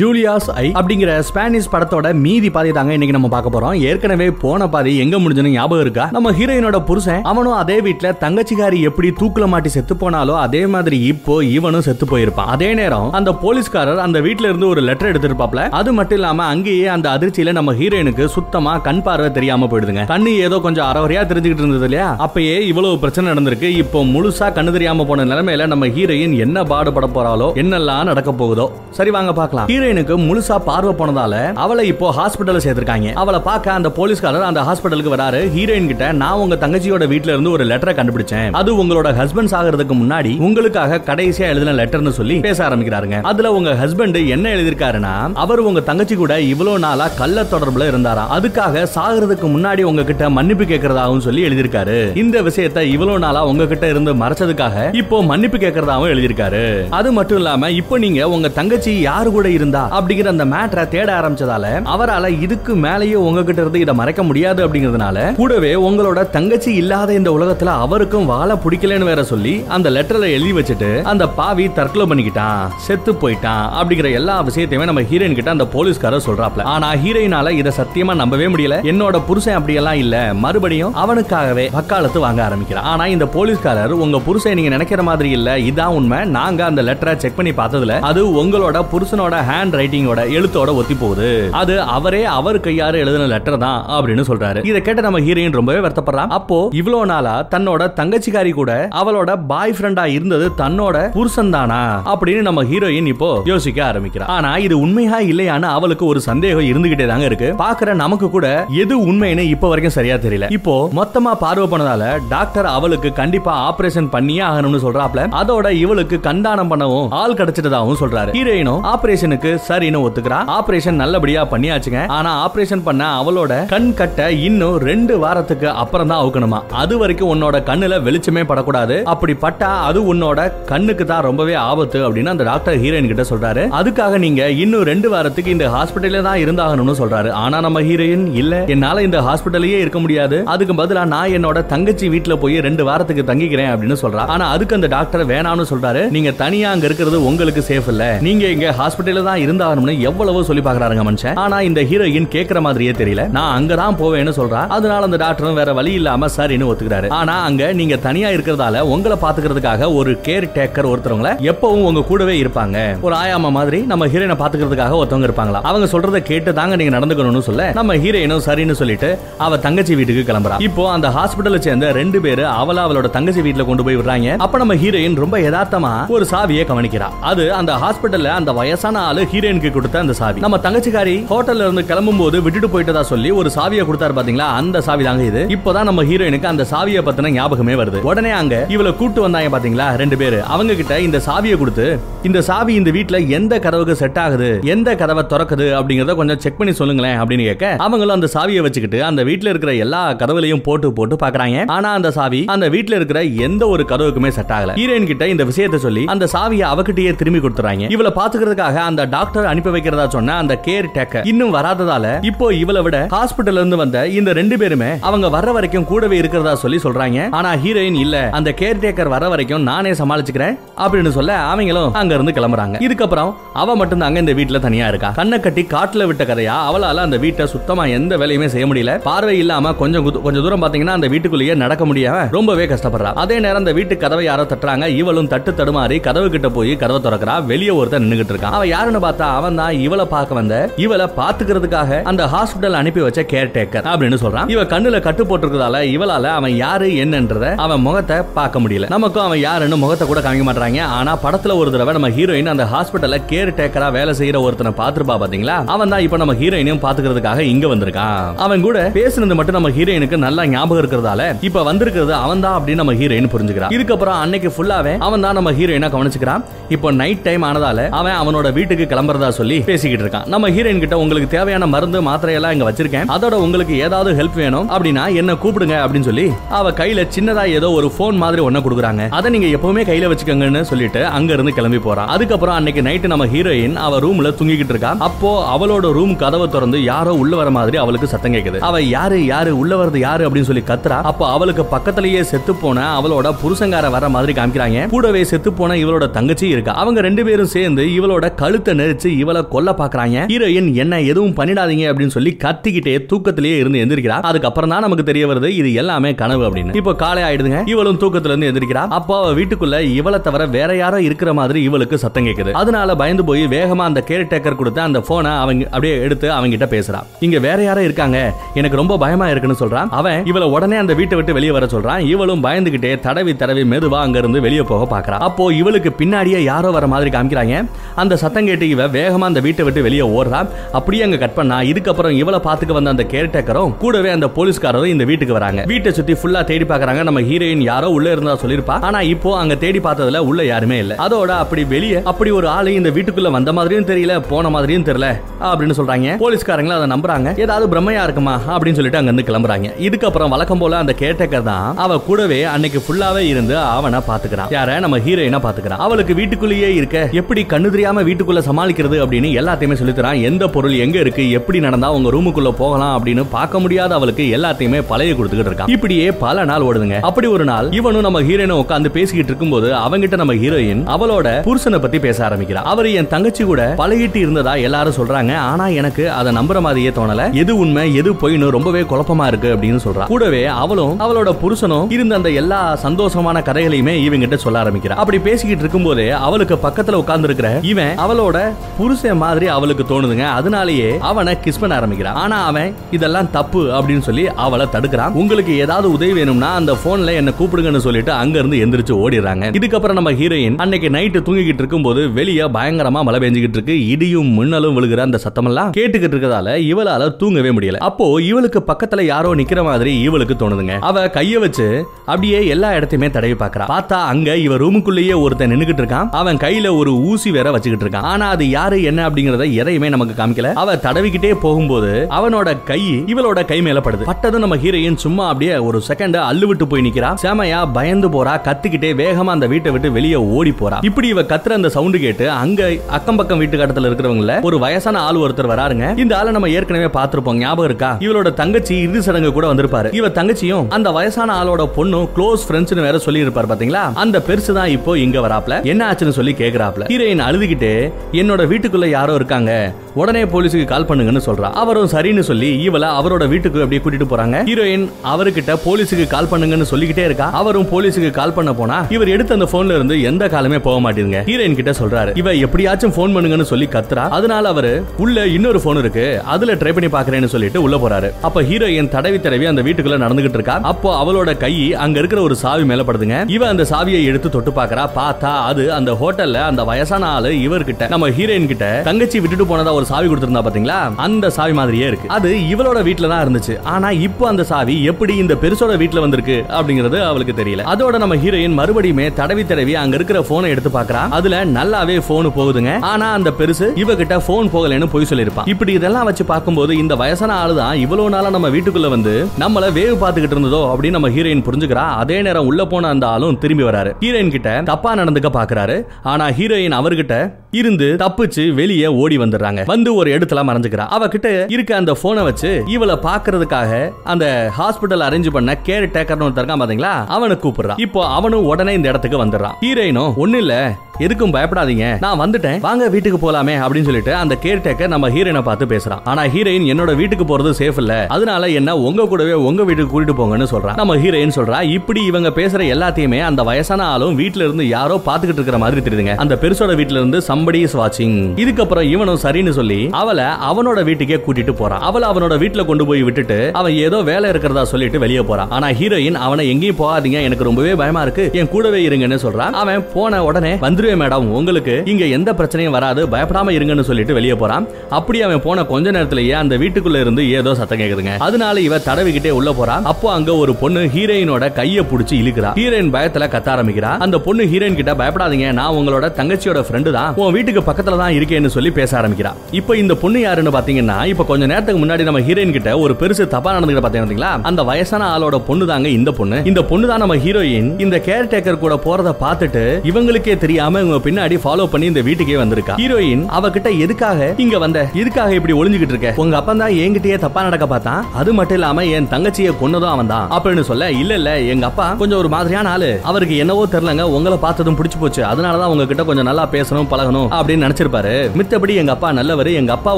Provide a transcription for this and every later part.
ஜூலியாஸ் ஐ அப்படிங்கிற ஸ்பானிஷ் படத்தோட மீதி பாதி தாங்க இன்னைக்கு நம்ம பார்க்க போறோம். ஏற்கனவே போன பாதி எங்க முடிஞ்சுன்னு ஞாபகம் இருக்கா? நம்ம ஹீரோயினோட புருஷன் அவனும் அதே வீட்டுல தங்கச்சிகாரி எப்படி தூக்குல மாட்டி செத்து போனாலோ அதே மாதிரி இப்போ இவனும் செத்து போயிருப்பான். அதே நேரம் அந்த போலீஸ்காரர் அந்த வீட்டுல இருந்து ஒரு லெட்டர் எடுத்திருப்பாப்ல. அது மட்டும் இல்லாம அங்கேயே அந்த அதிர்ச்சியில நம்ம ஹீரோயினுக்கு சுத்தமா கண் பார்வை தெரியாம போயிடுதுங்க. கண்ணு ஏதோ கொஞ்சம் அறவரையா தெரிஞ்சுக்கிட்டு இருந்தது இல்லையா? அப்பயே இவ்வளவு பிரச்சனை நடந்திருக்கு. இப்போ முழுசா கண்ணு தெரியாம போன நிலைமையில நம்ம ஹீரோயின் என்ன பாடுபட போறாளோ என்னெல்லாம் நடக்க போகுதோ? சரி வாங்க பார்க்கலாம். ஹீரோயினுக்கு முழுசா பார்வை போனதால அவளை இப்போ ஹாஸ்பிட்டல் சேர்த்திருக்காங்க. அவளை பார்க்க அந்த போலீஸ்காரர் அந்த ஹாஸ்பிட்டலுக்கு வராரு. ஹீரோயின் கிட்ட நான் உங்க தங்கச்சியோட வீட்டுல இருந்து ஒரு லெட்டரை கண்டுபிடிச்சேன். அது உங்களோட ஹஸ்பண்ட் ஆகிறதுக்கு முன்னாடி உங்களுக்காக கடைசியா எழுதின லெட்டர்னு சொல்லி பேச ஆரம்பிக்கிறாருங்க. அதுல உங்க ஹஸ்பண்ட் என்ன எழுதிருக்காருன்னா அவர் உங்க தங்கச்சி கூட இவ்வளவு நாளா கள்ள தொடர்புல இருந்தாராம் அதுக்காக சாகிறதுக்கு முன்னாடி உங்ககிட்ட மன்னிப்பு கேட்கறதாகவும் சொல்லி எழுதியிருக்காரு. இந்த விஷயத்தை இவ்வளவு நாளா உங்ககிட்ட இருந்து மறைச்சதுக்காக இப்போ மன்னிப்பு கேட்கறதாகவும் எழுதியிருக்காரு. அது மட்டும் இல்லாம இப்போ நீங்க உங்க தங்கச்சி யாரு கூட இருந்தா அப்படிங்கிற அந்த மேட்டரை தேட ஆரம்பிச்சதால அவரால இதுக்கு மேலேயே உங்ககிட்ட இருந்து இதை மறைக்க முடியாது அப்படிங்கறதுனால கூடவே உங்களோட தங்கச்சி இல்லாத இந்த உலகத்துல அவருக்கும் வாழ பிடிக்கலன்னு வேற சொல்லி அந்த லெட்டர்ல எழுதி வச்சுட்டு அந்த பாவி தற்கொலை பண்ணிக்கிட்டான் செத்து போயிட்டான் அப்படிங்கிற எல்லா விஷயத்தையுமே நம்ம ஹீரோயின் கிட்ட அந்த போலீஸ்காரர் சொல்றாப்ல. ஆனா ஹீரோயினால இதை சத்தியமா நம்பவே முடியல. என்னோட புருஷன் அப்படியெல்லாம் இல்ல. மறுபடியும் அவனுக்காகவே வக்காலத்து வாங்க ஆரம்பிக்கிறான். ஆனா இந்த போலீஸ்காரர் உங்க புருஷன் நீங்க நினைக்கிற மாதிரி இல்ல. இதான் உண்மை. நாங்க அந்த லெட்டரை செக் பண்ணி பார்த்ததுல அது உங்களோட புருஷனோட ஹேண்ட் ரைட்டிங்கோட எழுத்தோட ஒத்தி போகுது அது அவரே அவர் கையாறு எழுதின லெட்டர் தான் அப்படின்னு சொல்றாரு. இதை கேட்ட நம்ம ஹீரோயின் ரொம்பவே வருத்தப்படுறான். அப்போ இவ்வளவு நாளா தன்னோட தங்கச்சிக்காரி கூட அவளோட பாய் ஃப்ரெண்டா இருந்தது தன்னோட புருஷன் தானா அப்படின்னு நம்ம ஹீரோயின் இப்போ யோசிக்க ஆரம்பிக்கிறா. ஆனா இது உண்மையா இல்லையான்னு அவளுக்கு ஒரு சந்தேகம் இருந்துகிட்டே தாங்க இருக்கு. பாக்குற நமக்கு கூட எது உண்மைன்னு இப்ப வரைக்கும் சரியா தெரியல. இப்போ மொத்தமா பார்வை பண்ணதால டாக்டர் அவளுக்கு கண்டிப்பா ஆபரேஷன் பண்ணியே ஆகணும்னு சொல்றாப்ல. அதோட இவளுக்கு கண்டானம் பண்ணவும் ஆள் கிடைச்சிட்டதாகவும் சொல்றாரு. ஹீரோயினும் ஆபரேஷனுக்கு சரின்னு ஒத்துக்கிறா? ஆபரேஷன் நல்லபடியா பண்ணியாச்சுங்க. ஆனா ஆபரேஷன் பண்ண அவளோட கண் கட்ட இன்னும் ரெண்டு வாரத்துக்கு அப்புறம் தான் அவுக்கணுமா? அது வரைக்கும் உன்னோட கண்ணுல வெளிச்சமே படக்கூடாது. அப்படி பட்டா அது உன்னோட கண்ணுக்கு தான் ரொம்பவே ஆபத்து அப்படின்னு அந்த டாக்டர் ஹீரோயின் கிட்ட சொல்றாரு. அதுக்காக நீங்க இன்னும் ரெண்டு வாரத்துக்கு இந்த ஹாஸ்பிட்டல்ல தான் இருந்தாகணும்னு சொல்றாரு. ஆனா நம்ம ஹீரோயின் இல்ல. என்னால இந்த ஹாஸ்பிட்டல்லயே இருக்க முடியாது. அதுக்கு பதிலா நான் என்னோட தங்கச்சி வீட்டுல போய் ரெண்டு வாரத்துக்கு தங்கிக்கிறேன் அப்படின்னு சொல்றா. ஆனா அதுக்கு அந்த டாக்டர் வேணாம்னு சொல்றாரு. நீங்க தனியா அங்க இருக்கிறது உங்களுக்கு சேஃப் இல்ல. நீங்க இங்க ஹாஸ்பிட்டல்ல தான் இருந்தாகணும்னு எவ்வளவோ சொல்லி பாக்குறாருங்க மனுஷன். ஆனா இந்த ஹீரோயின் கேக்குற மாதிரியே தெரியல. நான் அங்கதான் போவேன்னு சொல்றா. அதனால அந்த டாக்டரும் வேற வழி இல்லாம சரின்னு ஒத்துக்கிறாரு. ஆனா அங்க நீங்க தனியா இருக்கிறதால உங்களை பாத்துக்கிறதுக்காக ஒரு கேர் டேக்கர் ஒருத்தவங்கள எப்பவும் உங்க கூடவே இருப்பாங்க. ஒரு ஆயாம மாதிரி நம்ம ஹீரோயினை பாத்துக்கிறதுக்காக ஒருத்தவங்க இருப்பாங்களா அவங்க சொல்றதை கேட்டு தாங்க நீங்க நடந்துக்கணும்னு சொல்ல நம்ம ஹீரோயினும் சரின்னு சொல்லிட்டு அவ தங்கச்சி வீட்டுக்கு கிளம்புறா. இப்போ அந்த ஹாஸ்பிட்டல்ல சேர்ந்த ரெண்டு பேரு அவள அவளோட தங்கச்சி வீட்டுல கொண்டு போய் விடுறாங்க. அப்ப நம்ம ஹீரோயின் ரொம்ப யதார்த்தமா ஒரு சாவியை கவனிக்கிறா. அது அந்த ஹாஸ்பிட்டல்ல அந்த வயசான ஆளு ஹீரோயினுக்கு கொடுத்த அந்த சாவி. நம்ம தங்கச்சிக்காரி ஹோட்டல்ல இருந்து கிளம்பும் போது விட்டுட்டு போயிட்டதா சொல்லி ஒரு சாவியை கொடுத்தாரு பாத்தீங்களா? அந்த சாவி தாங்க இது. இப்போதான் நம்ம ஹீரோயினுக்கு அந்த சாவியை பத்தின ஞாபகமே வருது. உடனே அங்க இவளை கூட்டு வந்தாங்க பாத்தீங்களா? ரெண்டு பேரு. அவங்க கிட்ட இந்த சாவியை கொடுத்து இந்த சாவி இந்த வீட்டுல எந்த கதவுக்கு செட் ஆகுது? எந்த கதவை திறக்குது? அப்படிங்கறத கொஞ்சம் செக் பண்ணி சொல்லுங்களேன் அப்படின்னு கேட்க அவங்களும் அந்த சாவியை வச்சுக்கிட்டு அந்த வீட்டுல இருக்கிற எல்லா கதவுலையும் போட்டு போட்டு பாக்குறாங்க. ஆனா அந்த சாவி அந்த வீட்டுல இருக்கிற எந்த ஒரு கதவுக்குமே செட் ஆகல. ஹீரோயின் கிட்ட இந்த விஷயத்தை சொல்லி அந்த சாவியை அவகிட்டயே திரும்பி கொடுத்துறாங்க. இவளை பாத்துக்கிறதுக்காக அந்த டாக்டர் அனுப்பி வைக்கிறதா சொன்ன அந்த கேர் டேக்கர் இன்னும் வராததால இப்போ இவளை விட ஹாஸ்பிட்டல் இருந்து வந்த இந்த ரெண்டு பேருமே அவங்க வர்ற வரைக்கும் கூடவே இருக்கிறதா சொல்லி சொல்றாங்க. ஆனா ஹீரோயின் இல்ல. அந்த கேர் டேக்கர் வர வரைக்கும் நானே சமாளிச்சுக்கிறேன் அப்படின்னு சொல்ல அவங்களும் அங்க இருந்து கிளம்புறாங்க. இதுக்கப்புறம் அவ மட்டும் தாங்க இந்த வீட்டுல தனியா இருக்கா. கண்ணை கட்டி காட்டுல விட்ட கதையா அவளால அந்த வீட்டை சுத்தமா எந்த வேலையுமே செய்ய முடியல. பார்வை இல்லாம கொஞ்சம் கொஞ்சம் தூரம் பாத்தீங்கன்னா அந்த வீட்டுக்குள்ளேயே நடக்க முடியாம ரொம்பவே கஷ்டப்படுறா. அதே நேரம் அந்த வீட்டு கதவை யாரோ தட்டுறாங்க. இவளும் தட்டு தடுமாறி கதவு கிட்ட போய் கதவை திறக்கிறா. வெளியே ஒருத்தன் நின்னுகிட்டு இருக்கான். அவன் யாருன்னு பார்த்தா அவன் தான் இவளை பார்க்க வந்த. இவளை பாத்துக்கிறதுக்காக அந்த ஹாஸ்பிட்டல் அனுப்பி வச்ச கேர் டேக்கர் அப்படின்னு சொல்றான். இவ கண்ணுல கட்டு போட்டிருக்கிறதால இவளால அவன் யாரு என்னன்றத அவன் முகத்தை பார்க்க முடியல. நமக்கும் அவன் யாருன்னு முகத்தை கூட காமிக்க மாட்டாங்க ஆனா படத்துல ஒரு தடவை நம்ம ஹீரோயின் அந்த ஹாஸ்பிட்டல்ல கேர் டேக்கரா வேலை செய்யற ஒருத்தனை பாத்துருப்பா பாத்தீங்களா? அவன் தான் இப்ப நம்ம ஹீரோயினையும் பாத்துக்கிறதுக்காக இங்க வந்திருக்கான். அவன் கூட பேசுனது மட்டும் நம்ம ஹீரோயினுக்கு நல்லா ஞாபகம் இருக்கிறதால இப்ப வந்திருக்கிறது அவன் தான் அப்படின்னு நம்ம ஹீரோயின் புரிஞ்சுக்கிறான். இதுக்கப்புறம் அன்னைக்கு ஃபுல்லாவே அவன் தான் நம்ம ஹீரோயினா கவனிச்சுக்கிறான். இப்போ நைட் டைம் ஆனதால அவன் அவனோட வீட்டுக்கு கிளம்புறதா சொல்லி பேசிக்கிட்டு இருக்கான். நம்ம ஹீரோயின் கிட்ட உங்களுக்கு தேவையான மருந்து மாத்திரை எல்லாம் இங்க வச்சிருக்கேன். அதோட உங்களுக்கு ஏதாவது ஹெல்ப் வேணும் அப்படின்னா என்ன கூப்பிடுங்க அப்படின்னு சொல்லி அவ கையில சின்னதா ஏதோ ஒரு போன் மாதிரி ஒண்ணு கொடுக்குறாங்க. அதை நீங்க எப்பவுமே கையில வச்சுக்கோங்கன்னு சொல்லிட்டு அங்க இருந்து கிளம்பி போறான் அதுக்கப்புறம் அன்னைக்கு நைட்டு நம்ம ஹீரோயின் அவ ரூம்ல தூங்கிக்கிட்டு இருக்கா. அப்போ அவளோட ரூம் கதவை திறந்து யாரோ உள்ள வர மாதிரி அவளுக்கு சத்தம் கேக்குது. அவ யாரு யாரு உள்ள வரது யாரு அப்படின்னு சொல்லி கத்துறா. அப்போ அவளுக்கு பக்கத்திலேயே செத்து போன அவளோட புருஷங்கார வர மாதிரி காமிக்கிறாங்க. கூடவே செத்து போன இவளோட தங்கச்சி இருக்கா. அவங்க ரெண்டு பேரும் சேர்ந்து இவளோட கழுத்தை அடிச்சு இவளை கொல்ல பாக்குறாங்க. ஹீரோயின் என்ன எதுவும் பண்ணிடாதீங்க அப்படின்னு சொல்லி கத்திக்கிட்டே தூக்கத்திலேயே இருந்து எந்திரிக்கிறா அதுக்கப்புறம் தான் நமக்கு தெரிய வருது இது எல்லாமே கனவு அப்படின்னு. இப்போ காலை ஆயிடுதுங்க. இவளும் தூக்கத்துல இருந்து எந்திரிக்கிறா. அப்போ அவ வீட்டுக்குள்ள இவளை தவிர வேற யாரோ இருக்கிற மாதிரி இவளுக்கு சத்தம் கேக்குது. அதனால பயந்து போய் வேகமா அந்த கேர் டேக்கர் கொடுத்து அந்த போனை அவங்க அப்படியே எடுத்து அவங்க கிட்ட பேசுறா. இங்க வேற யாரோ இருக்காங்க. எனக்கு ரொம்ப பயமா இருக்குன்னு சொல்றான். அவன் இவளை உடனே அந்த வீட்டை விட்டு வெளியே வர சொல்றான். இவளும் பயந்துகிட்டே தடவி தடவி மெதுவா அங்க இருந்து வெளியே போக பாக்குறா. அப்போ இவளுக்கு பின்னாடியே யாரோ வர மாதிரி காமிக்கிறாங்க. அந்த சத்தம் கேட்டு இவ வேகமா அந்த வீட்டை விட்டு வெளியே ஓடுறா. அப்படியே அங்க கட் பண்ணா. இதுக்கப்புறம் இவளை பாத்துக்க வந்த அந்த கேர்டேக்கரும் கூடவே அந்த போலீஸ்காரரும் இந்த வீட்டுக்கு வராங்க. வீட்டை சுத்தி ஃபுல்லா தேடி பாக்குறாங்க நம்ம ஹீரோயின் யாரோ உள்ள இருந்தா சொல்லிருப்பா ஆனா இப்போ அங்க தேடி பார்த்ததுல உள்ள யாருமே இல்ல. அதோட அப்படி வெளியே அப்படி ஒரு ஆளு இந்த வீட்டுக்குள்ள வந்த மாதிரியும் தெரியல போன மாதிரியும் தெரியல அப்படின்னு சொல்றாங்க. போலீஸ்காரங்களும் அதை நம்புறாங்க. ஏதாவது பிரம்மையா இருக்குமா அப்படின்னு சொல்லிட்டு அங்க இருந்து கிளம்புறாங்க. இதுக்கப்புறம் வழக்கம் போல அந்த கேர்டேக்கர் தான் அவ கூடவே அன்னைக்கு ஃபுல்லாவே இருந்து அவனை பாத்துக்கிறான் யார? நம்ம ஹீரோயினா பாத்துக்கிறான் அவளுக்கு வீட்டுக்குள்ளேயே இருக்க. எப்படி கண்ணு தெரியாம வீட்டுக்குள்ள சமா சமாளிக்கிறது அப்படின்னு எல்லாத்தையுமே சொல்லித்தரான். எந்த பொருள் எங்க இருக்கு எப்படி நடந்தா உங்க ரூமுக்குள்ள போகலாம் அப்படின்னு பார்க்க முடியாத அவளுக்கு எல்லாத்தையுமே பழைய கொடுத்துக்கிட்டு இருக்கான். இப்படியே பல நாள் ஓடுதுங்க. அப்படி ஒரு நாள் இவனும் நம்ம ஹீரோயினும் உட்காந்து பேசிக்கிட்டு இருக்கும்போது அவங்கிட்ட நம்ம ஹீரோயின் அவளோட புருஷனை பத்தி பேச ஆரம்பிக்கிறான் அவர் என் தங்கச்சி கூட பழகிட்டு இருந்ததா எல்லாரும் சொல்றாங்க. ஆனா எனக்கு அதை நம்புற மாதிரியே தோணல. எது உண்மை எது பொய்னு ரொம்பவே குழப்பமா இருக்கு அப்படின்னு சொல்றா. கூடவே அவளும் அவளோட புருஷனும் இருந்த அந்த எல்லா சந்தோஷமான கதைகளையுமே இவங்கிட்ட சொல்ல ஆரம்பிக்கிறா. அப்படி பேசிக்கிட்டு இருக்கும்போதே அவளுக்கு பக்கத்துல உட்கார்ந்து இருக்கிற இவன் அவளோட புருஷன் மாதிரி அவளுக்கு தோணுதுங்க. அதனாலேயே அவனை கிஸ் பண்ண ஆரம்பிக்கிறான். ஆனா அவன் இதெல்லாம் தப்பு அப்படின்னு சொல்லி அவளை தடுக்கிறான். உங்களுக்கு ஏதாவது உதவி வேணும்னா அந்த போன்ல என்ன கூப்பிடுங்கன்னு சொல்லிட்டு அங்க இருந்து எந்திரிச்சு ஓடிடுறாங்க. இதுக்கப்புறம் நம்ம ஹீரோயின் அன்னைக்கு நைட்டு தூங்கிக்கிட்டு இருக்கும் போது வெளியே பயங்கரமா மழை பெஞ்சுக்கிட்டு இருக்கு. இடியும் மின்னலும் விழுகிற அந்த சத்தமெல்லாம் கேட்டுக்கிட்டு இருக்கிறதால இவளால தூங்கவே முடியல. அப்போ இவளுக்கு பக்கத்துல யாரோ நிக்கிற மாதிரி இவளுக்கு தோணுதுங்க. அவ கைய வச்சு அப்படியே எல்லா இடத்தையுமே தடவி பாக்குறா பார்த்தா அங்க இவ ரூமுக்குள்ளேயே ஒருத்தன் நின்னுகிட்டு இருக்கான். அவன் கையில ஒரு ஊசி வேற வச்சுக்கிட்டு இருக்கான். ஆனா அது யாரு என்ன அப்படிங்கறத எதையுமே நமக்கு காமிக்கல. அவ தடவிக்கிட்டே போகும்போது அவனோட கை இவளோட கை மேல படுது. பட்டதும் நம்ம ஹீரோயின் சும்மா அப்படியே ஒரு செகண்ட் அள்ளு விட்டு போய் நிக்கிறா. செமையா பயந்து போறா கத்துக்கிட்டே வேகமா அந்த வீட்டை விட்டு வெளியே ஓடி போறா. இப்படி இவ கத்துற அந்த சவுண்டு கேட்டு அங்க அக்கம் பக்கம் வீட்டு கட்டத்துல இருக்கிறவங்கள ஒரு வயசான ஆள் ஒருத்தர் வராருங்க. இந்த ஆளை நம்ம ஏற்கனவே பார்த்திருப்போம் ஞாபகம் இருக்கா? இவளோட தங்கச்சி இறுதி சடங்கு கூட வந்திருப்பாரு. இவ தங்கச்சியும் அந்த வயசான ஆளோட பொண்ணும் க்ளோஸ் ஃப்ரெண்ட்ஸ்னு வேற சொல்லி இருப்பாரு பாத்தீங்களா? அந்த பெருசு தான் இப்போ இங்க வராப்ல. என்ன ஆச்சுன்னு சொல்லி கேக்குறாப்ல. ஹீரோயின் அழுதுகிட்டு என்ன என்னோட வீட்டுக்குள்ள யாரோ இருக்காங்க. உடனே போலீஸுக்கு கால் பண்ணுங்கன்னு சொல்றா. அவரும் சரின்னு சொல்லி இவளை அவரோட வீட்டுக்கு அப்படியே கூட்டிட்டு போறாங்க? ஹீரோயின் அவர்கிட்ட போலீஸுக்கு கால் பண்ணுங்கன்னு சொல்லிக்கிட்டே இருக்கா. அவரும் போலீஸுக்கு கால் பண்ண போனா இவர் எடுத்த அந்த போன்ல இருந்து எந்த காலமே போக மாட்டேங்குங்க ஹீரோயின் கிட்ட சொல்றாரு. இவ எப்படியாச்சும் போன் பண்ணுங்கன்னு சொல்லி கத்துறா. அதனால அவரு உள்ள இன்னொரு போன் இருக்கு. அதுல ட்ரை பண்ணி பாக்குறேன்னு சொல்லிட்டு உள்ள போறாரு. அப்ப ஹீரோயின் தடவி தடவி அந்த வீட்டுக்குள்ள நடந்துகிட்டு இருக்கா. அப்போ அவளோட கை அங்க இருக்கிற ஒரு சாவி மேல படுதுங்க. இவ அந்த சாவியை எடுத்து தொட்டு பாக்குறா. பார்த்தா அது அந்த ஹோட்டல்ல அந்த வயசான ஆளு இவர்கிட்ட. நம்ம ஹீரோயின் கிட்ட தங்கச்சி விட்டுட்டு போனதா ஒரு சாவி கொடுத்திருந்தா பாத்தீங்களா? அந்த சாவி மாதிரியே இருக்கு. அது இவளோட வீட்ல தான் இருந்துச்சு. ஆனா இப்போ அந்த சாவி எப்படி இந்த பெருசோட வீட்ல வந்திருக்கு அப்படிங்கறது அவளுக்கு தெரியல. அதோட நம்ம ஹீரோயின் மறுபடியுமே தடவி தடவி அங்க இருக்கிற போனை எடுத்து பாக்குறா. அதுல நல்லாவே போன் போகுதுங்க. ஆனா அந்த பெருசு இவகிட்ட போன் போகலன்னு பொய் சொல்லிருப்பான் இப்படி இதெல்லாம் வச்சு பார்க்கும்போது இந்த வயசான ஆளு தான் இவ்வளவு நாளா நம்ம வீட்டுக்குள்ள வந்து நம்மள வேவு பார்த்துக்கிட்டு இருந்ததோ அப்படின்னு நம்ம ஹீரோயின் புரிஞ்சுக்கிறா. அதே நேரம் உள்ள போன அந்த ஆளும் திரும்பி வராரு. ஹீரோயின் கிட்ட தப்பா நடந்துக்க பாக்குறாரு. ஆனா ஹீரோயின் அவர்கிட்ட இருந்து தப்பிச்சு வெளியே ஓடி வந்துடுறாங்க. வந்து ஒரு இடத்துல மறைஞ்சுக்கிறா. அவகிட்ட இருக்க அந்த போனை வச்சு இவளை பாக்குறதுக்காக அந்த ஹாஸ்பிட்டல் அரேஞ்ச் பண்ண கேர் டேக்கர்னு ஒருத்தருக்கான் பாத்தீங்களா? அவனை கூப்பிடுறான் இப்போ அவனும் உடனே இந்த இடத்துக்கு வந்துடுறான். ஹீரோயினும் ஒண்ணு இல்ல. எதுக்கும் பயப்படாதீங்க. நான் வந்துட்டேன். வாங்க வீட்டுக்கு போலாமே அப்படின்னு சொல்லிட்டு அந்த கேர் டேக்கர் நம்ம ஹீரோயினை பார்த்து பேசுறான். ஆனா ஹீரோயின் என்னோட வீட்டுக்கு போறது சேஃப் இல்ல. அதனால என்ன உங்க கூடவே உங்க வீட்டுக்கு கூட்டிட்டு போங்கன்னு சொல்றான். நம்ம ஹீரோயின் சொல்றா இப்படி இவங்க பேசுற எல்லாத்தையுமே அந்த வயசான ஆளும் வீட்டுல இருந்து யாரோ பாத்துக்கிட்டு இருக்கிற மாதிரி தெரியுதுங்க. அந்த பெருசோட வீட்டுல இருந்து சம்படி இஸ் சிங் இதுக்கப்புறம் இவனும் சரின்னு சொல்லி அவளை அவனோட வீட்டுக்கே கூட்டிட்டு போறான் அவளை அவனோட வீட்டுல கொண்டு போய் விட்டுட்டு அவன் ஏதோ வேலை இருக்கிறதா சொல்லிட்டு வெளியே போறான் ஆனா ஹீரோயின் அவனை எங்கேயும் போகாதீங்க எனக்கு ரொம்பவே பயமா இருக்கு. என் கூடவே இருங்கன்னு சொல்றான் அவன் போன உடனே வந்துருவேன் மேடம் உங்களுக்கு இங்க எந்த பிரச்சனையும் வராது. பயப்படாம இருங்கன்னு சொல்லிட்டு வெளியே போறான். அப்படி அவன் போன கொஞ்ச நேரத்திலேயே அந்த வீட்டுக்குள்ள இருந்து ஏதோ சத்தம் கேக்குதுங்க. அதனால இவ தடவிக்கிட்டே உள்ள போறா. அப்போ அங்க ஒரு பொண்ணு ஹீரோயினோட கைய புடிச்சு இழுக்கிறா. ஹீரோயின் பயத்துல கத்த ஆரம்பிக்கிறா. அந்த பொண்ணு ஹீரோயின் கிட்ட பயப்படாதீங்க நான் உங்களோட தங்கச்சியோட ஃப்ரெண்டு தான். உன் வீட்டுக்கு பக்கத்துல தான் இருக்கேன்னு சொல்லி பேச ஆரம்பிக்கிறா. இப்போ இந்த பொண்ணு யாருன்னு பாத்தீங்கன்னா இப்ப கொஞ்ச நேரத்துக்கு முன்னாடி நம்ம ஹீரோயின் கிட்ட ஒரு பெருசு தப்பா நடந்துகிட்ட பாத்தீங்களா? அந்த வயசான ஆளோட பொண்ணு தாங்க இந்த பொண்ணு. இந்த பொண்ணு தான் நம்ம ஹீரோயின் இந்த கேர் டேக்கர் கூட போறத பார்த்துட்டு இவங்களுக்கே தெரியாம இவங்க பின்னாடி ஃபாலோ பண்ணி இந்த வீட்டுக்கே வந்திருக்கா. ஹீரோயின் அவகிட்ட எதுக்காக இங்க வந்த? எதுக்காக இப்படி ஒளிஞ்சுகிட்டு இருக்க? உங்க அப்பா தான் என்கிட்டயே தப்பா நடக்க பார்த்தான். அது மட்டும் இல்லாம என் தங்கச்சியை கொன்னதும் அவன் தான் அப்படின்னு சொல்ல இல்ல இல்ல எங்க அப்பா கொஞ்சம் ஒரு மாதிரியான ஆளு. அவருக்கு என்னவோ தெரியலங்க. உங்களை பார்த்ததும் பிடிச்சு போச்சு. அதனாலதான் உங்ககிட்ட கொஞ்சம் நல்லா பேசணும் பழகணும் அப்படின்னு நினைச்சிருப்பாரு. மித்தபடி எங்க அப்பா நல்லவர் எங்க அப்பா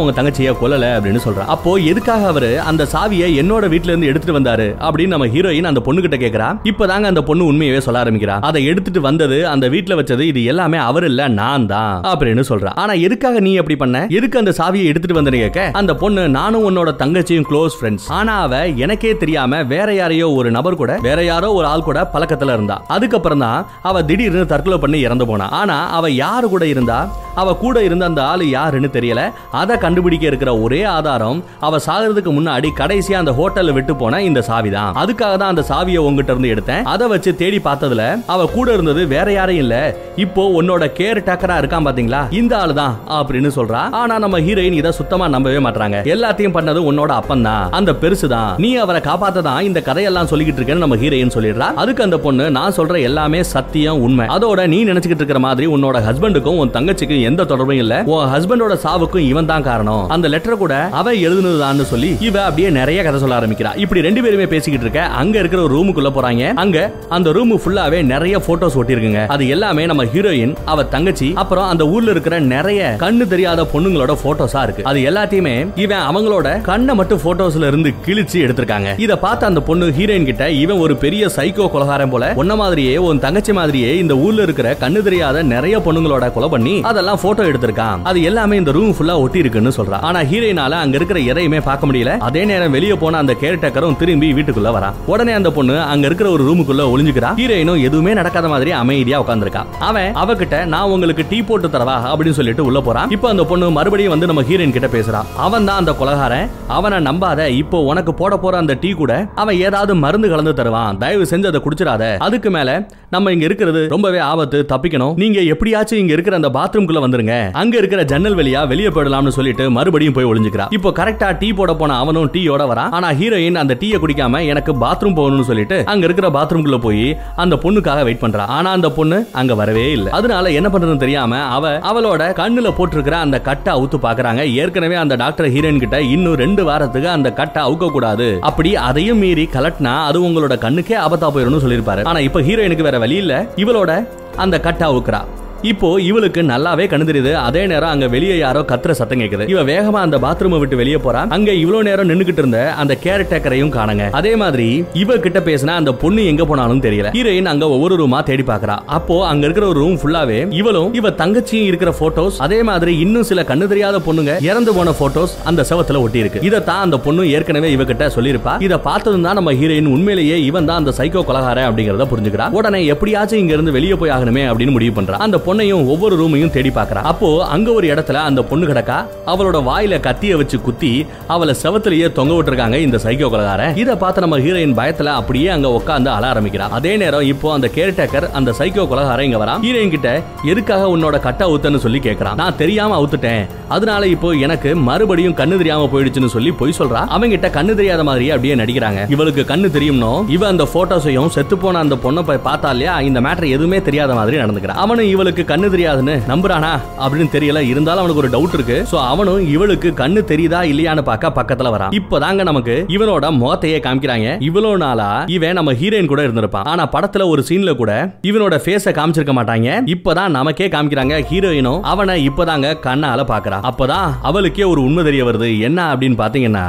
உங்க தங்கச்சியை கொல்லல அப்படின்னு சொல்றான் அப்போ எதுக்காக அவரு அந்த சாவியை என்னோட வீட்டுல இருந்து எடுத்துட்டு வந்தாரு அப்படின்னு நம்ம ஹீரோயின் அந்த பொண்ணு கிட்ட கேக்குறா. இப்பதாங்க அந்த பொண்ணு உண்மையவே சொல்ல ஆரம்பிக்கிறா. அதை எடுத்துட்டு வந்தது அந்த வீட்டுல வச்சது இது எல்லாமே அவர் இல்ல நான் தான் அப்படின்னு சொல்றா. ஆனா எதுக்காக நீ அப்படி பண்ண? எதுக்கு அந்த சாவியை எடுத்துட்டு வந்தேன்னு கேட்க அந்த பொண்ணு நானும் உன்னோட தங்கச்சியும் க்ளோஸ் ஃப்ரெண்ட்ஸ் ஆனா அவ எனக்கே தெரியாம வேற யாரையோ ஒரு நபர் கூட வேற யாரோ ஒரு ஆள் கூட பழக்கத்துல இருந்தா. அதுக்கப்புறம் தான் அவ திடீர்னு தற்கொலை பண்ணி இறந்து போனா. ஆனா அவ யாரு கூட இருந்தா? அவ கூட இருந்த அந்த ஆளு யாருன்னு தெரியல. அதை கண்டுபிடிக்க இருக்கிற ஒரே ஆதாரம் அவ சாகிறதுக்கு முன்னாடி கடைசியா அந்த ஹோட்டல்ல விட்டு போன இந்த சாவி தான் அதுக்காக தான் அந்த சாவியை உங்ககிட்ட இருந்து எடுத்தேன். அதை வச்சு தேடி பார்த்ததுல அவ கூட இருந்தது வேற யாரையும் இல்ல. இப்போ உன்னோட கேர் டேக்கரா இருக்கான் பாத்தீங்களா? இந்த ஆளு தான் அப்படின்னு சொல்றா. ஆனா நம்ம ஹீரோயின் இதை சுத்தமா நம்பவே மாட்டாங்க எல்லாத்தையும் பண்ணது உன்னோட அப்பன் தான் அந்த பெருசு தான் நீ அவரை காப்பாத்ததான் இந்த கதையெல்லாம் சொல்லிக்கிட்டு இருக்கேன்னு நம்ம ஹீரோயின் சொல்லிடுறா. அதுக்கு அந்த பொண்ணு நான் சொல்ற எல்லாமே சத்தியம் உண்மை. அதோட நீ நினைச்சுக்கிட்டு இருக்கிற மாதிரி உன்னோட ஹஸ்பண்டுக்கும் உன் தங்கச்சிக்கும் எந்த தொடர்பும் இல்ல. உன் ஹஸ்பண்டோட சாவுக்கும் இவன் தான் காரணம். அந்த லெட்டர் கூட அவன் எழுதுனதுதான்னு சொல்லி இவ அப்படியே நிறைய கதை சொல்ல ஆரம்பிக்கிறா. இப்படி ரெண்டு பேருமே பேசிக்கிட்டு இருக்க அங்க இருக்கிற ஒரு ரூமுக்குள்ள போறாங்க. அங்க அந்த ரூம் ஃபுல்லாவே நிறைய போட்டோஸ் ஒட்டிருக்குங்க அது எல்லாமே நம்ம ஹீரோயின் அவ தங்கச்சி அப்புறம் அந்த ஊர்ல இருக்கிற நிறைய கண்ணு தெரியாத பொண்ணுங்களோட போட்டோஸா இருக்கு. அது எல்லாத்தையுமே இவன் அவங்களோட கண்ணை மட்டும் போட்டோஸ்ல இருந்து கிழிச்சு எடுத்திருக்காங்க. இத பார்த்த அந்த பொண்ணு ஹீரோயின் கிட்ட இவன் ஒரு பெரிய சைக்கோ கொலகாரம் போல உன்ன மாதிரியே உன் தங்கச்சி மாதிரியே இந்த ஊர்ல இருக்கிற கண்ணு தெரியாத நிறைய பொண்ணுங்களோட கொலை பண்ணி அதெல்லாம் போட்டோ எடுத்திருக்கான். அது எல்லாமே இந்த ரூம் ஃபுல்லா ஒட்டி இருக்குன்னு சொல்றான் ஆனா ஹீரோயினால அங்க இருக்கிற எதையுமே பார்க்க முடியல. அதே நேரம் வெளியே போன அந்த கேரக்டரும் திரும்பி வீட்டுக்குள்ள வரா. உடனே அந்த பொண்ணு அங்க இருக்கிற ஒரு ரூமுக்குள்ள ஒளிஞ்சுக்கிறா. ஹீரோயினும் எதுவுமே நடக்காத மாதிரி அமைதியா உட்கார்ந்திருக்கா. அவன் அவகிட்ட நான் உங்களுக்கு டீ போட்டு தரவா? அப்படின்னு சொல்லிட்டு உள்ள போறான் இப்போ அந்த பொண்ணு மறுபடியும் வந்து நம்ம ஹீரோயின் கிட்ட பேசுறான் அவன் தான் அந்த கொலகாரன். அவனை நம்பாத. இப்போ உனக்கு போட போற அந்த டீ கூட அவன் ஏதாவது மருந்து கலந்து தருவான். தயவு செஞ்சு அதை குடிச்சிடாத. அதுக்கு மேல நம்ம இங்க இருக்கிறது ரொம்பவே ஆபத்து. தப்பிக்கணும். நீங்க எப்படியாச்சும் இங்க இருக்கிற அந்த பாத்ரூம்குள்ள வந்துருங்க. அங்க இருக்கிற ஜன்னல் வழியா வெளியே போயிடலாம்னு சொல்லிட்டு மறுபடியும் போய் ஒளிஞ்சுக்கிறா. இப்போ கரெக்டா டீ போட போன அவனும் டீயோட வரான். ஆனா ஹீரோயின் அந்த டீயை குடிக்காம எனக்கு பாத்ரூம் போகணும்னு சொல்லிட்டு அங்க இருக்கிற பாத்ரூம்குள்ள போய் அந்த பொண்ணுக்காக வெயிட் பண்றா. ஆனா அந்த பொண்ணு அங்க வரவே இல்ல. அதனால என்ன பண்றதுன்னு தெரியாம அவ அவளோட கண்ணுல போட்டிருக்கிற அந்த கட்டை அவுத்து பாக்குறாங்க. ஏற்கனவே அந்த டாக்டர் ஹீரோயின் கிட்ட இன்னும் ரெண்டு வாரத்துக்கு அந்த கட்டை அவுக்க கூடாது. அப்படி அதையும் மீறி கலட்டினா அது உங்களோட கண்ணுக்கே ஆபத்தா போயிடும்னு சொல்லியிருப்பாரு. ஆனா இப்ப ஹீரோயினுக்கு வேற வழி இல்ல. இவளோட அந்த கட்டை அவுக்குறா. இப்போ இவளுக்கு நல்லாவே கண்ணு தெரியுது. அதே நேரம் அங்க வெளியே யாரோ கத்துற சத்தம் கேக்குது. இவ வேகமா அந்த பாத்ரூமை விட்டு வெளியே போறா. அங்க இவ்வளவு நேரம் நின்னுகிட்டு இருந்த அந்த கேர் டேக்கரையும் காணுங்க. அதே மாதிரி இவ கிட்ட பேசினா அந்த பொண்ணு எங்க போனாலும் தெரியல. ஹீரோயின் அங்க ஒவ்வொரு ரூமா தேடி பாக்குறா. அப்போ அங்க இருக்கிற ஒரு ரூம் ஃபுல்லாவே இவளும் இவ தங்கச்சியும் இருக்கிற போட்டோஸ் அதே மாதிரி இன்னும் சில கண்ணு தெரியாத பொண்ணுங்க இறந்து போன போட்டோஸ் அந்த செவத்துல ஒட்டி இருக்கு. தான் அந்த பொண்ணு ஏற்கனவே இவகிட்ட சொல்லிருப்பா சொல்லியிருப்பா. இத பார்த்ததும் தான் நம்ம ஹீரோயின் உண்மையிலேயே இவன் தான் அந்த சைக்கோ கொலகாரன் அப்படிங்கறத புரிஞ்சுக்கிறா. உடனே எப்படியாச்சும் இங்க இருந்து வெளியே போய் ஆகணுமே அப்படின்னு முடிவு பண்றா. அந்த பொண்ணையும் ஒவ்வொரு ரூமையும் தேடி பார்க்கறா அப்போ அங்க ஒரு இடத்துல அந்த பொண்ணு கிடக்கா? அவளோட வாயில கத்திய வச்சு குத்தி அவளை செவத்திலேயே தொங்க விட்டுருக்காங்க இந்த சைக்கோ கொலகாரன். இதை பார்த்து நம்ம ஹீரோயின் பயத்துல அப்படியே அங்க உட்காந்து அழ ஆரம்பிக்கிறா. அதே நேரம் இப்போ அந்த கேர்டேக்கர் அந்த சைக்கோ கொலகாரன் இங்க வரான். ஹீரோயின் கிட்ட எதுக்காக உன்னோட கட்ட அவுத்தன்னு சொல்லி கேக்குறான்? நான் தெரியாம அவுத்துட்டேன். அதனால இப்போ எனக்கு மறுபடியும் கண்ணு தெரியாம போயிடுச்சுன்னு சொல்லி பொய் சொல்றா. அவங்க கிட்ட கண்ணு தெரியாத மாதிரியே அப்படியே நடிக்கிறாங்க. இவளுக்கு கண்ணு தெரியும்னோ? இவ அந்த போட்டோஸையும் செத்து போன அந்த பொண்ணை போய் பார்த்தா இல்லையா? இந்த மேட்டர் எதுவுமே தெரியாத மாதிரி நடந்துக்கிறான் அவனும் இவளுக்கு கண்ணு தெரியாதுன்னு நம்புறானா அப்படின்னு தெரியல. இருந்தாலும் அவனுக்கு ஒரு டவுட் இருக்கு. சோ அவனும் இவளுக்கு கண்ணு தெரியுதா இல்லையான்னு பார்க்க பக்கத்துல வரான். இப்பதாங்க நமக்கு இவனோட முகத்தையே காமிக்கிறாங்க. இவ்வளவு நாளா இவன் நம்ம ஹீரோயின் கூட இருந்திருப்பான். ஆனா படத்துல ஒரு சீன்ல கூட இவனோட ஃபேஸ காமிச்சிருக்க மாட்டாங்க. இப்பதான் நமக்கே காமிக்கிறாங்க ஹீரோயினும் அவனை இப்பதாங்க கண்ணால பாக்குறா அப்பதான் அவளுக்கே ஒரு உண்மை தெரிய வருது. என்ன அப்படின்னு பாத்தீங்கன்னா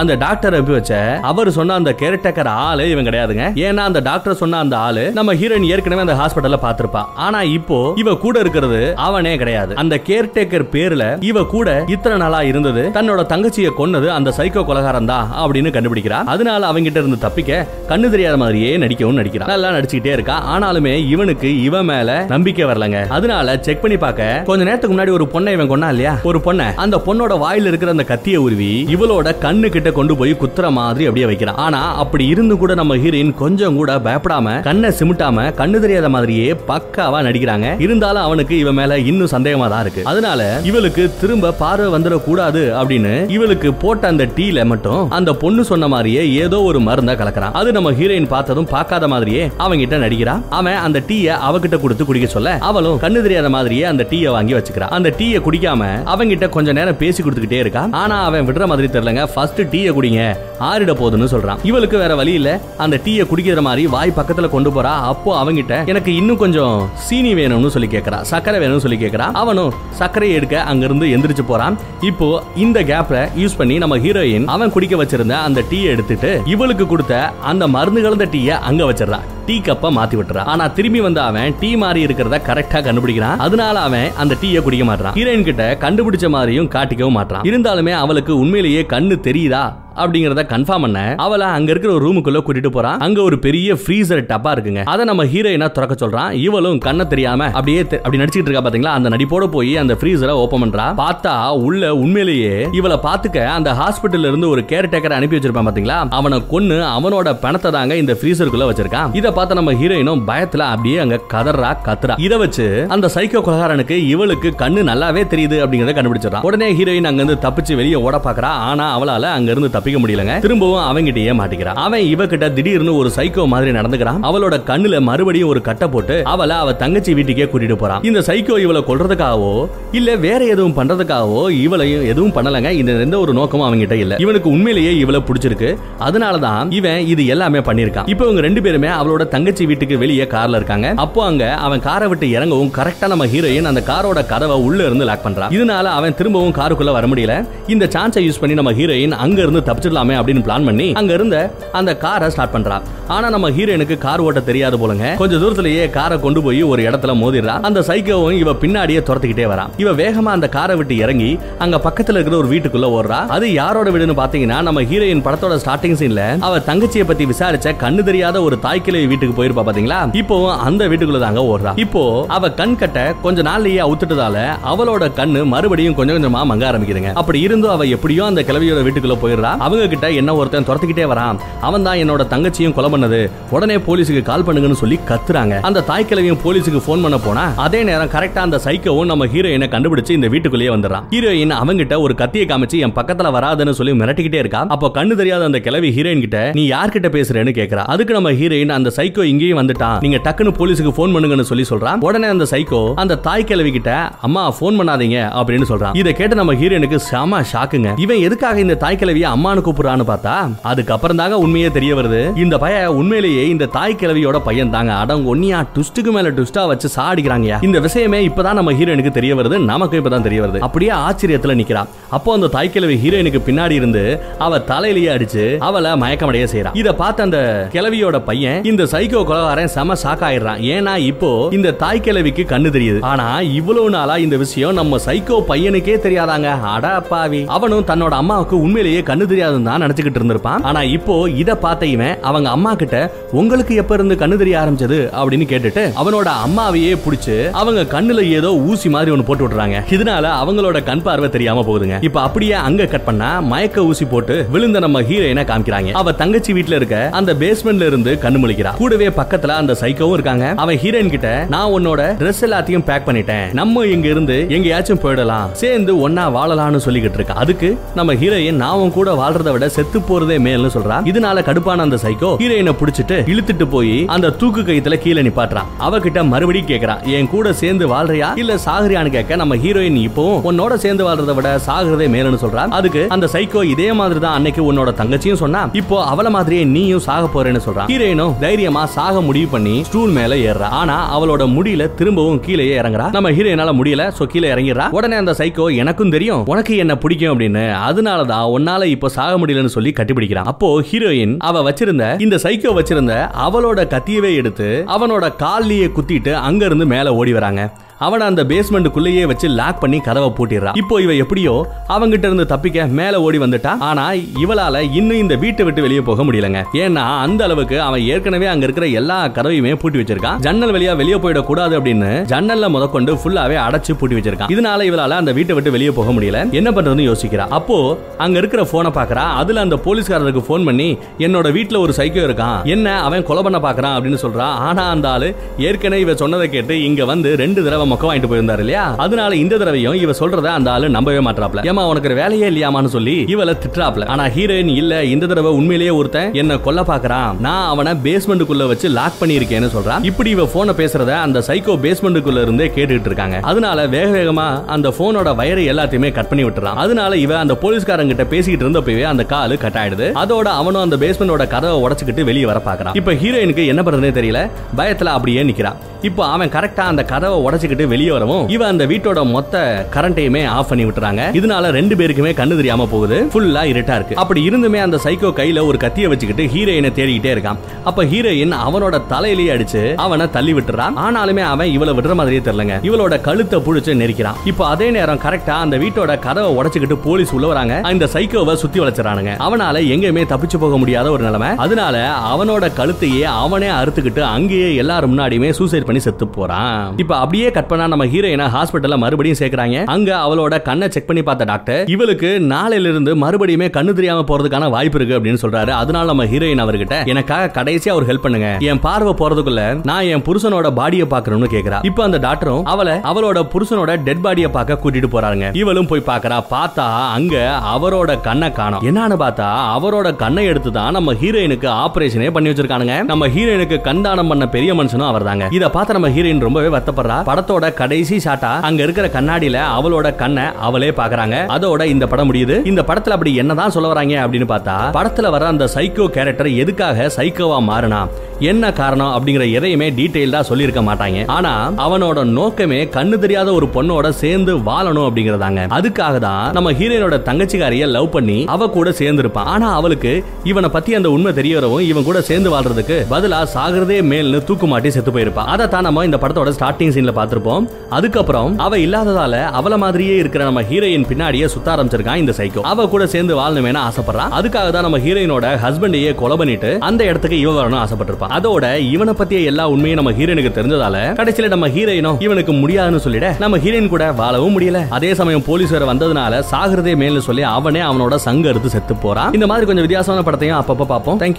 அந்த டாக்டர் அப்படி வச்ச அவர் சொன்ன அந்த கேரட்டக்கர் ஆளு இவன் கிடையாதுங்க. ஏன்னா அந்த டாக்டர் சொன்ன அந்த ஆளு நம்ம ஹீரோயின் ஏற்கனவே அந்த ஹாஸ்பிட்டல்ல பாத்திருப்பா ஆனா இப்போ இவ கூட இருக்கிறது அவனே கிடையாது. அந்த கேர்டேக்கர் பேர்ல இவ கூட இத்தனை நாளா இருந்தது தன்னோட தங்கச்சியை கொன்னது அந்த சைக்கோ கொலகாரம் தான் அப்படின்னு கண்டுபிடிக்கிறா. அதனால அவங்கிட்ட இருந்து தப்பிக்க கண்ணு தெரியாத மாதிரியே நடிக்கவும் நடிக்கிறான். நல்லா நடிச்சுக்கிட்டே இருக்கா. ஆனாலுமே இவனுக்கு இவன் மேல நம்பிக்கை வரலங்க. அதனால செக் பண்ணி பார்க்க கொஞ்ச நேரத்துக்கு முன்னாடி ஒரு பொண்ணை இவன் கொண்டா இல்லையா? ஒரு பொண்ணை. அந்த பொண்ணோட வாயில இருக்கிற அந்த கத்திய உருவி இவளோட கண்ணு கிட்ட கொண்டு போய் குத்துற மாதிரி அப்படியே வைக்கிறான். ஆனா அப்படி இருந்து கூட நம்ம ஹீரோயின் கொஞ்சம் கூட பயப்படாம கண்ணை சிமிட்டாம கண்ணு தெரியாத மாதிரியே பக்காவா நடிக்கிறாங்க. இருந்தாலும் அவனுக்கு இவன் மேல இன்னும் சந்தேகமா தான் இருக்கு. அதனால இவளுக்கு திரும்ப பார்வை வந்துட கூடாது அப்படின்னு இவளுக்கு போட்ட அந்த டீல மட்டும் அந்த பொண்ணு சொன்ன மாதிரியே ஏதோ ஒரு மருந்த கலக்கிறான். அது நம்ம ஹீரோயின் பார்த்ததும் பார்க்காத மாதிரியே அவங்கிட்ட நடிக்கிறான் அவன் அந்த டீய அவகிட்ட கொடுத்து குடிக்க சொல்ல அவளும் கண்ணு தெரியாத மாதிரியே அந்த டீய வாங்கி வச்சுக்கிறான். அந்த டீய குடிக்காம அவங்கிட்ட கொஞ்ச நேரம் பேசி கொடுத்துக்கிட்டே இருக்கான். ஆனா அவன் விடுற மாதிரி தெரியலங்க. ஃபர்ஸ்ட் டீய குடிங்க ஆறிட போகுதுன்னு சொல்றான். இவளுக்கு வேற வழி இல்ல. அந்த டீய குடிக்கிற மாதிரி வாய் பக்கத்துல கொண்டு போறா. அப்போ அவங்கிட்ட எனக்கு இன்னும் கொஞ்சம் சீனி வேணும்னு சொல்லி சொல்லி கேக்குறா. சக்கரை வேணும்னு சொல்லி கேக்குறா. அவனும் சர்க்கரையை எடுக்க அங்கிருந்து எந்திரிச்சு போறான். இப்போ இந்த கேப்ல யூஸ் பண்ணி நம்ம ஹீரோயின் அவன் குடிக்க வச்சிருந்த அந்த டீயை எடுத்துட்டு இவளுக்கு கொடுத்த அந்த மருந்து கலந்த டீயை அங்க வச்சிடறான் டீ கப்ப மாத்தி விட்டுறான். ஆனா திரும்பி வந்து அவன் டீ மாறி இருக்கிறத கரெக்டா கண்டுபிடிக்கிறான். அதனால அவன் அந்த டீயை குடிக்க மாட்டான் ஹீரோயின் கிட்ட கண்டுபிடிச்ச மாதிரியும் காட்டிக்கவும் மாட்டான் இருந்தாலுமே அவளுக்கு உண்மையிலேயே கண்ணு தெரியுதா அப்படிங்கறத கன்ஃபார்ம் பண்ண அவளை அங்க இருக்கிற ஒரு ரூமுக்குள்ள கூட்டிட்டு போறான். அங்க ஒரு பெரிய ஃப்ரீசர் டப்பா இருக்குங்க. அதை நம்ம ஹீரோயினா திறக்க சொல்றான். இவளும் கண்ண தெரியாம அப்படியே அப்படி நடிச்சிட்டு இருக்கா பாத்தீங்களா? அந்த நடிப்போட போய் அந்த ஃப்ரீசரை ஓபன் பண்றா. பார்த்தா உள்ள உண்மையிலேயே இவளை பாத்துக்க அந்த ஹாஸ்பிட்டல்ல இருந்து ஒரு கேர் டேக்கரை அனுப்பி வச்சிருப்பான் பாத்தீங்களா? அவனை கொன்னு அவனோட பணத்தை தாங்க இந்த ஃப்ரீசருக்குள்ள வச்சிருக்கான். இத பார்த்த நம்ம ஹீரோயினும் பயத்துல அப்படியே அங்க கதறா கத்துறா. இத வச்சு அந்த சைக்கோ கொலகாரனுக்கு இவளுக்கு கண்ணு நல்லாவே தெரியுது அப்படிங்கறத கண்டுபிடிச்சிடறான். உடனே ஹீரோயின் அங்க இருந்து தப்பிச்சு வெளியே ஓட பாக்குறா. ஆனா அவளால அங்க இருந்து தப்பிக்க முடியலங்க. திரும்பவும் அவங்கிட்டயே மாட்டிக்கிறான் அவன் இவகிட்ட திடீர்னு ஒரு சைக்கோ மாதிரி நடந்துக்கிறான். அவளோட கண்ணுல மறுபடியும் ஒரு கட்டை போட்டு அவளை அவ தங்கச்சி வீட்டுக்கே கூட்டிட்டு போறான். இந்த சைக்கோ இவளை கொள்றதுக்காகவோ இல்ல வேற எதுவும் பண்றதுக்காகவோ இவளையும் எதுவும் பண்ணலங்க. இந்த எந்த ஒரு நோக்கமும் அவங்கிட்ட இல்ல. இவனுக்கு உண்மையிலேயே இவளை பிடிச்சிருக்கு. அதனாலதான் இவன் இது எல்லாமே பண்ணிருக்கான் இப்போ இவங்க ரெண்டு பேருமே அவளோட தங்கச்சி வீட்டுக்கு வெளியே கார்ல இருக்காங்க. அப்போ அங்க அவன் காரை விட்டு இறங்கவும் கரெக்டா நம்ம ஹீரோயின் அந்த காரோட கதவை உள்ள இருந்து லாக் பண்றான். இதனால அவன் திரும்பவும் காருக்குள்ள வர முடியல. இந்த சான்ஸை யூஸ் பண்ணி நம்ம ஹீரோயின் அங்க இருந்து தப்பிச்சிடலாமே அப்படின்னு பிளான் பண்ணி அங்க இருந்த அந்த காரை ஸ்டார்ட் பண்றான் ஆனா நம்ம ஹீரோயினுக்கு கார் ஓட்ட தெரியாது போலங்க. கொஞ்ச தூரத்திலேயே காரை கொண்டு போய் ஒரு இடத்துல மோதிடுறா. அந்த சைக்கோவும் இவ பின்னாடியே துரத்துக்கிட்டே வரான் இவ வேகமா அந்த காரை விட்டு இறங்கி அங்க பக்கத்துல இருக்கிற ஒரு வீட்டுக்குள்ள ஓடுறா. அது யாரோட வீடுன்னு பாத்தீங்கன்னா நம்ம ஹீரோயின் படத்தோட ஸ்டார்டிங் சீன்ல அவ தங்கச்சியை பத்தி விசாரிச்ச கண்ணு தெரியாத ஒரு தாய்க்கிளை வீட்டுக்கு போயிருப்பா பாத்தீங்களா? இப்போ அந்த வீட்டுக்குள்ள தாங்க ஓடுறா. இப்போ அவ கண் கட்ட கொஞ்ச நாள்லயே அவுத்துட்டதால அவளோட கண்ணு மறுபடியும் கொஞ்சம் கொஞ்சமா மங்க ஆரம்பிக்குதுங்க. அப்படி இருந்தும் அவ எப்படியோ அந்த கிளவியோட வீட்டுக்குள்ள போயிடுறா. அவங்க கிட்ட என்ன ஒருத்தன் துரத்துக்கிட்டே வரான். அவன் தான் என்னோட தங்கச்சியும் கொலை பண்ணது. உடனே போலீஸுக்கு கால் பண்ணுங்கன்னு சொல்லி கத்துறாங்க. அந்த தாய் கிளவியும் போலீஸுக்கு போன் பண்ண போனா அதே நேரம் கரெக்டா அந்த சைக்கோவும் நம்ம ஹீரோயினை கண்டுபிடிச்சு இந்த வீட்டுக்குள்ளேயே வந்துடுறான். ஹீரோயின் அவங்கிட்ட ஒரு கத்தியை காமிச்சு என் பக்கத்துல வராதுன்னு சொல்லி மிரட்டிக்கிட்டே இருக்கா. அப்போ கண்ணு தெரியாத அந்த கிளவி ஹீரோயின் கிட்ட நீ யார்கிட்ட பேசுறேன்னு கேக்குறா. அதுக்கு நம்ம ஹீரோயின் அந்த சைக்கோ இங்கேயும் வந்துட்டான் நீங்க டக்குன்னு போலீஸுக்கு போன் பண்ணுங்கன்னு சொல்லி சொல்றான். உடனே அந்த சைக்கோ அந்த தாய் கிழவி கிட்ட அம்மா போன் பண்ணாதீங்க அப்படின்னு சொல்றான். இதை கேட்டு நம்ம ஹீரோனுக்கு செம ஷாக்குங்க. இவன் எதுக்காக இந்த தாய் கிழவிய அம்மானு கூப்பிடுறான்னு பார்த்தா அதுக்கப்புறம் தாங்க உண்மையே தெரிய வருது. இந்த பய உண்மையிலேயே இந்த தாய் கிழவியோட பையன் தாங்க. அடங்க ஒன்னியா டுஸ்டுக்கு மேல டுஸ்டா வச்சு சாடிக்கிறாங்க இந்த விஷயமே இப்பதான் நம்ம ஹீரோனுக்கு தெரிய வருது. நமக்கு இப்பதான் தெரிய வருது. அப்படியே ஆச்சரியத்துல நிக்கிறா அப்போ அந்த தாய் கிழவி ஹீரோயினுக்கு பின்னாடி இருந்து அவ தலையிலேயே அடிச்சு அவளை மயக்கமடைய செய்யறா இத பார்த்த அந்த கிழவியோட பையன் இந்த சைக்கோ கொலகாரன் செம ஷாக் ஆயிடுறான். ஏன்னா இப்போ இந்த தாய் கிழவிக்கு கண்ணு தெரியுது. ஆனா இவ்வளவு நாளா இந்த விஷயம் நம்ம சைக்கோ பையனுக்கே தெரியாதாங்க. அட அப்பாவி. அவனும் தன்னோட அம்மாவுக்கு உண்மையிலேயே கண்ணு தெரியாதுன்னு தான் நினைச்சுக்கிட்டு இருந்திருப்பான். ஆனா இப்போ இத பார்த்த இவன் அவங்க அம்மா கிட்ட உங்களுக்கு எப்ப இருந்து கண்ணு தெரிய ஆரம்பிச்சது? அப்படின்னு கேட்டுட்டு அவனோட அம்மாவையே புடிச்சு அவங்க கண்ணுல ஏதோ ஊசி மாதிரி ஒன்னு போட்டு விட்டுறாங்க. இதனால அவங்களோட கண் பார்வை தெரியாம போகுதுங்க. இப்ப அப்படியே அங்க கட் பண்ணா மயக்க ஊசி போட்டு விழுந்த நம்ம ஹீரோயினை காமிக்கிறாங்க. அவ தங்கச்சி வீட்டுல இருக்க அந்த பேஸ்மெண்ட்ல இருந்து கண்ணு முழிக்கிறா. கூடவே பக்கத்துல அந்த சைக்கோவும் இருக்காங்க. அவன் ஹீரோயின் கிட்ட நான் உன்னோட ட்ரெஸ் எல்லாத்தையும் பேக் பண்ணிட்டேன். நம்ம இங்க இருந்து எங்கேயாச்சும் போயிடலாம். சேர்ந்து ஒன்னா வாழலாம்னு சொல்லிக்கிட்டு இருக்கா. அதுக்கு நம்ம ஹீரோயின் நான் கூட வாழ்றதை விட செத்து போறதே மேல்னு சொல்றான் இதனால கடுப்பான அந்த சைக்கோ ஹீரோயினை பிடிச்சிட்டு இழுத்துட்டு போய் அந்த தூக்கு கைத்துல கீழே நிப்பாட்டுறான் அவகிட்ட மறுபடியும் கேக்குறான் என் கூட சேர்ந்து வாழ்றியா? இல்ல சாகுறியான்னு கேட்க நம்ம ஹீரோயின் இப்போவும் உன்னோட சேர்ந்து வாழ்றதை விட சாகுறதே மேலுன்னு சொல்றான் அதுக்கு அந்த சைக்கோ இதே மாதிரி தான் அன்னைக்கு உன்னோட தங்கச்சியும் சொன்னா இப்போ அவள மாதிரியே நீயும் சாக போறேன்னு சொல்றான் ஹீரோயினும் தைரியம் சாக முடிவு பண்ணி ஸ்டூல் மேல ஏறுறா. ஆனா அவளோட முடியல திரும்பவும் கீழே இறங்குறா. நம்ம ஹீரோயினால முடியல சோ கீழே இறங்கிடுறா. உடனே அந்த சைக்கோ எனக்கும் தெரியும். உனக்கு என்ன பிடிக்கும்? அப்படின்னு. அதனாலதான் உன்னால இப்போ சாக முடியலன்னு சொல்லி கட்டிப்பிடிக்கிறான். அப்போ ஹீரோயின் அவ வச்சிருந்த இந்த சைக்கோ வச்சிருந்த அவளோட கத்தியவே எடுத்து அவனோட கால்லயே குத்திட்டு அங்க இருந்து மேல ஓடி வராங்க. அவனை அந்த பேஸ்மெண்ட்டுக்குள்ளேயே வச்சு லாக் பண்ணி கதவை பூட்டிடுறான் இப்போ இவ எப்படியோ அவங்கிட்ட இருந்து தப்பிக்க மேல ஓடி வந்துட்டா. ஆனா இவளால இன்னும் இந்த வீட்டை விட்டு வெளியே போக முடியலங்க. ஏன்னா அந்த அளவுக்கு அவன் ஏற்கனவே அங்க இருக்கிற எல்லா கதவையுமே பூட்டி வச்சிருக்கான். ஜன்னல் வழியா வெளியே போயிட கூடாது அப்படின்னு ஜன்னல்ல முதற்கொண்டு ஃபுல்லாவே அடைச்சு பூட்டி வச்சிருக்கான். இதனால இவளால அந்த வீட்டை விட்டு வெளியே போக முடியல. என்ன பண்றதுன்னு யோசிக்கிறா. அப்போ அங்க இருக்கிற போனை பாக்குறா. அதுல அந்த போலீஸ்காரருக்கு போன் பண்ணி என்னோட வீட்டுல ஒரு சைக்கோ இருக்கான். என்ன அவன் கொலை பண்ண பாக்குறான்? அப்படின்னு சொல்றான் ஆனா அந்த ஆளு ஏற்கனவே இவ சொன்னதை கேட்டு இங்க வந்து ரெண்டு தடவை மொக்க வாங்கிட்டு போயிருந்தாரு இல்லையா? அதனால இந்த தடவையும் இவ சொல்றத அந்த ஆளு நம்பவே மாட்டாப்ல ஏமா உனக்கு வேலையே இல்லையாமான்னு சொல்லி இவள திட்டுறாப்ல. ஆனா ஹீரோயின் இல்ல இந்த தடவை உண்மையிலேயே ஒருத்தன் என்ன கொல்ல பாக்குறான் நான் அவனை பேஸ்மெண்ட்டுக்குள்ள வச்சு லாக் பண்ணிருக்கேன்னு சொல்றான். இப்படி இவ போனை பேசுறத அந்த சைக்கோ பேஸ்மெண்ட்டுக்குள்ள இருந்தே கேட்டுட்டு இருக்காங்க. அதனால வேக வேகமா அந்த போனோட வயரை எல்லாத்தையுமே கட் பண்ணி விட்டுறான். அதனால இவ அந்த போலீஸ்காரங்கிட்ட பேசிக்கிட்டு இருந்தப்பவே அந்த காலு கட் ஆயிடுது. அதோட அவனும் அந்த பேஸ்மெண்டோட கதவை உடைச்சுக்கிட்டு வெளியே வர பாக்குறான் இப்ப ஹீரோயினுக்கு என்ன பண்றதுனே தெரியல. பயத்துல அப்படியே நிக்கிறான். இப்போ அவன் கரெக்டா அந்த கதவை உடச்சுக்கிட்டு உடைச்சுக்கிட்டு வெளியே வரவும் இவ அந்த வீட்டோட மொத்த கரண்டையுமே ஆஃப் பண்ணி விட்டுறாங்க. இதனால ரெண்டு பேருக்குமே கண்ணு தெரியாம போகுது. ஃபுல்லா இருட்டா இருக்கு. அப்படி இருந்துமே அந்த சைக்கோ கையில ஒரு கத்திய வச்சுக்கிட்டு ஹீரோயினை தேடிக்கிட்டே இருக்கான். அப்ப ஹீரோயின் அவனோட தலையிலேயே அடிச்சு அவனை தள்ளி விட்டுறான். ஆனாலுமே அவன் இவளை விடுற மாதிரியே தெரியலங்க. இவளோட கழுத்தை புடிச்சு நெரிக்கிறான். இப்போ அதே நேரம் கரெக்டா அந்த வீட்டோட கதவை உடச்சுக்கிட்டு போலீஸ் உள்ள வராங்க. இந்த சைக்கோவை சுத்தி வளைச்சறானுங்க அவனால எங்கேயுமே தப்பிச்சு போக முடியாத ஒரு நிலைமை. அதனால அவனோட கழுத்தையே அவனே அறுத்துக்கிட்டு அங்கேயே எல்லாரும் முன்னாடியுமே சூசைட் பண்ணி செத்து போறான். இப்ப அப்படியே கட் பண்ணா நம்ம ஹீரோயினை ஹாஸ்பிட்டல்ல மறுபடியும் சேர்க்கறாங்க. அங்க அவளோட கண்ணை செக் பண்ணி பார்த்த டாக்டர் இவளுக்கு நாளையில இருந்து மறுபடியுமே கண்ணு தெரியாம போறதுக்கான வாய்ப்பு இருக்கு அப்படின்னு சொல்றாரு. அதனால நம்ம ஹீரோயின் அவர்கிட்ட எனக்காக கடைசியா அவர் ஹெல்ப் பண்ணுங்க. என் பார்வை போறதுக்குள்ள நான் என் புருஷனோட பாடியை பாக்கணும்னு கேக்குறா. இப்ப அந்த டாக்டரும் அவளை அவளோட புருஷனோட டெட் பாடியை பார்க்க கூட்டிட்டு போறாங்க இவளும் போய் பாக்குறா பார்த்தா அங்க அவரோட கண்ணை காணும். என்னன்னு பார்த்தா அவரோட கண்ணை எடுத்து தான் நம்ம ஹீரோயினுக்கு ஆபரேஷனே பண்ணி வச்சிருக்கானுங்க. நம்ம ஹீரோயினுக்கு கண்தானம் பண்ண பெரிய மனுஷனும் அவர் தாங்க இதை பார்த்து நம்ம ஹீரோயின் ரொம்பவே வருத்தப்படுறா. படத்தோட கடைசி ஷாட்டா? அங்க இருக்கிற கண்ணாடியில அவளோட கண்ணை அவளே பாக்குறாங்க. அதோட இந்த படம் முடியுது. இந்த படத்துல அப்படி என்னதான் சொல்ல வராங்க அப்படின்னு பார்த்தா படத்துல வர அந்த சைக்கோ கேரக்டர் எதுக்காக சைக்கோவா மாறினா? என்ன காரணம் அப்படிங்கிற எதையுமே டீட்டெயில்டா சொல்லியிருக்க மாட்டாங்க. ஆனா அவனோட நோக்கமே கண்ணு தெரியாத ஒரு பொண்ணோட சேர்ந்து வாழணும் அப்படிங்கறதாங்க. அதுக்காக தான் நம்ம ஹீரோயினோட தங்கச்சிக்காரிய லவ் பண்ணி அவ கூட சேர்ந்து இருப்பான் ஆனா அவளுக்கு இவனை பத்தி அந்த உண்மை தெரிய வரவும் இவன் கூட சேர்ந்து வாழ்றதுக்கு பதிலா சாகிறதே மேல்னு தூக்கு மாட்டி செத்து போயிருப்பான் அதை தான் நம்ம இந்த படத்தோட ஸ்டார்டிங் சீன்ல பார்த்திருப்போம் அதுக்கப்புறம் அவ இல்லாததால அவள மாதிரியே இருக்கிற நம்ம ஹீரோயின் பின்னாடியே சுத்த ஆரம்பிச்சிருக்கான் இந்த சைக்கோ அவ கூட சேர்ந்து வாழணுமேனு ஆசைப்படுறான் அதுக்காக தான் நம்ம ஹீரோயினோட ஹஸ்பண்டையே கொலை பண்ணிட்டு அந்த இடத்துக்கு இவ வரணும் ஆசைப்பட்டிருப்பான் அதோட இவனை பத்திய எல்லா உண்மையும் நம்ம ஹீரோயினுக்கு தெரிஞ்சதால கடைசியில நம்ம ஹீரோயினும் இவனுக்கு முடியாதுன்னு சொல்லிட நம்ம ஹீரோயின் கூட வாழவும் முடியல. அதே சமயம் போலீஸ் வேற வந்ததுனால சாகிறதே மேல்னு சொல்லி அவனே அவனோட சங்க எடுத்து செத்து போறான். இந்த மாதிரி கொஞ்சம் வித்தியாசமான படத்தையும் அப்பப்ப பார்ப்போம். தேங்க்யூ